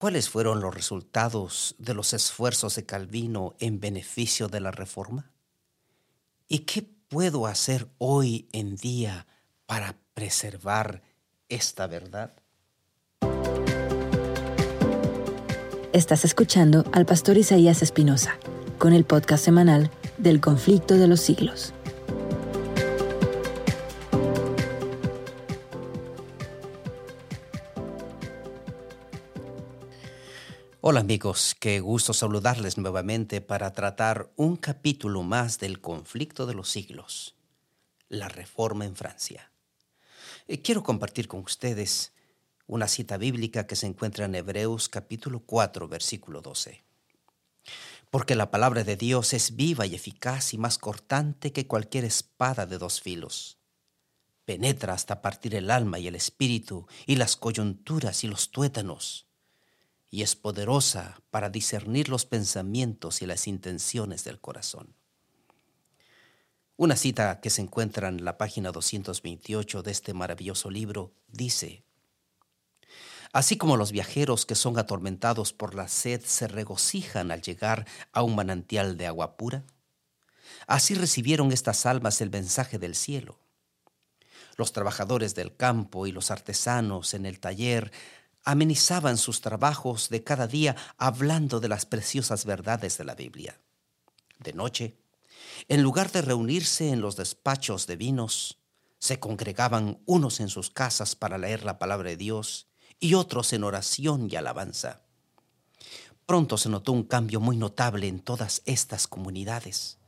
¿Cuáles fueron los resultados de los esfuerzos de Calvino en beneficio de la reforma? ¿Y qué puedo hacer hoy en día para preservar esta verdad? Estás escuchando al pastor Isaías Espinosa con el podcast semanal del conflicto de los siglos. Hola amigos, qué gusto saludarles nuevamente para tratar un capítulo más del conflicto de los siglos, la reforma en Francia. Eh, quiero compartir con ustedes una cita bíblica que se encuentra en Hebreos capítulo 4 versículo 12. Porque la palabra de Dios es viva y eficaz y más cortante que cualquier espada de dos filos. Penetra hasta partir el alma y el espíritu y las coyunturas y los tuétanos y es poderosa para discernir los pensamientos y las intenciones del corazón. Una cita que se encuentra en la página 228 de este maravilloso libro dice, Así como los viajeros que son atormentados por la sed se regocijan al llegar a un manantial de agua pura, así recibieron estas almas el mensaje del cielo. Los trabajadores del campo y los artesanos en el taller amenizaban sus trabajos de cada día hablando de las preciosas verdades de la Biblia. De noche, en lugar de reunirse en los despachos de vinos, se congregaban unos en sus casas para leer la palabra de Dios y otros en oración y alabanza. Pronto se notó un cambio muy notable en todas estas comunidades.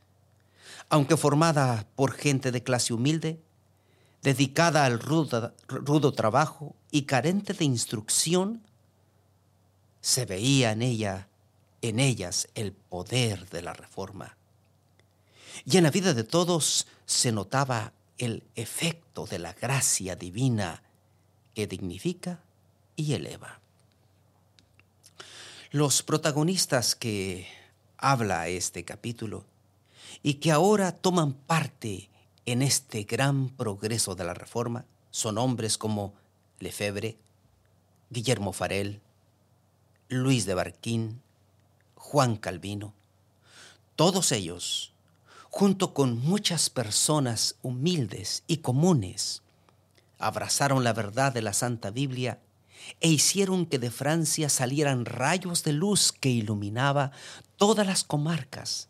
Aunque formada por gente de clase humilde, dedicada al rudo, trabajo y carente de instrucción, se veía en ella, en ellas, el poder de la reforma. Y en la vida de todos se notaba el efecto de la gracia divina que dignifica y eleva. Los protagonistas que habla este capítulo y que ahora toman parte en este gran progreso de la reforma son hombres como Lefebvre, Guillermo Farel, Luis de Barquín, Juan Calvino. Todos ellos, junto con muchas personas humildes y comunes, abrazaron la verdad de la Santa Biblia e hicieron que de Francia salieran rayos de luz que iluminaba todas las comarcas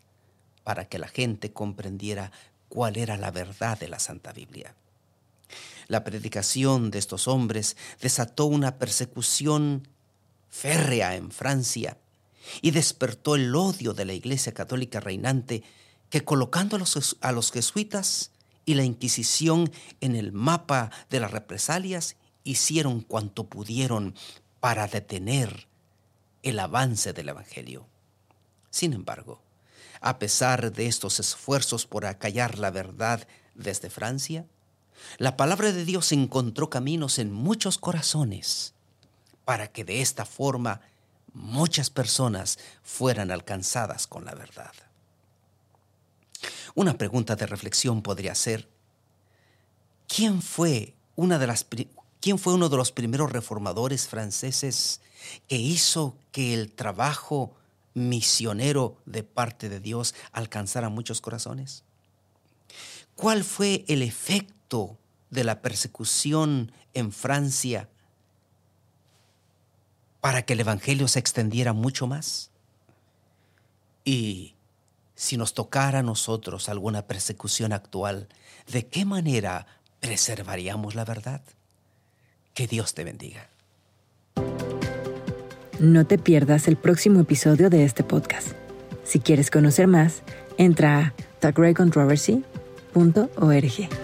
para que la gente comprendiera cuál era la verdad de la Santa Biblia. La predicación de estos hombres desató una persecución férrea en Francia y despertó el odio de la Iglesia Católica reinante que colocando a los, jesuitas y la Inquisición en el mapa de las represalias hicieron cuanto pudieron para detener el avance del Evangelio. Sin embargo, a pesar de estos esfuerzos por acallar la verdad desde Francia, la palabra de Dios encontró caminos en muchos corazones para que de esta forma muchas personas fueran alcanzadas con la verdad. Una pregunta de reflexión podría ser, ¿quién fue, una de las, ¿quién fue uno de los primeros reformadores franceses que hizo que el trabajo misionero de parte de Dios alcanzar a muchos corazones? ¿Cuál fue el efecto de la persecución en Francia para que el Evangelio se extendiera mucho más? Y si nos tocara a nosotros alguna persecución actual, ¿de qué manera preservaríamos la verdad? Que Dios te bendiga. No te pierdas el próximo episodio de este podcast. Si quieres conocer más, entra a thegreatcontroversy.org.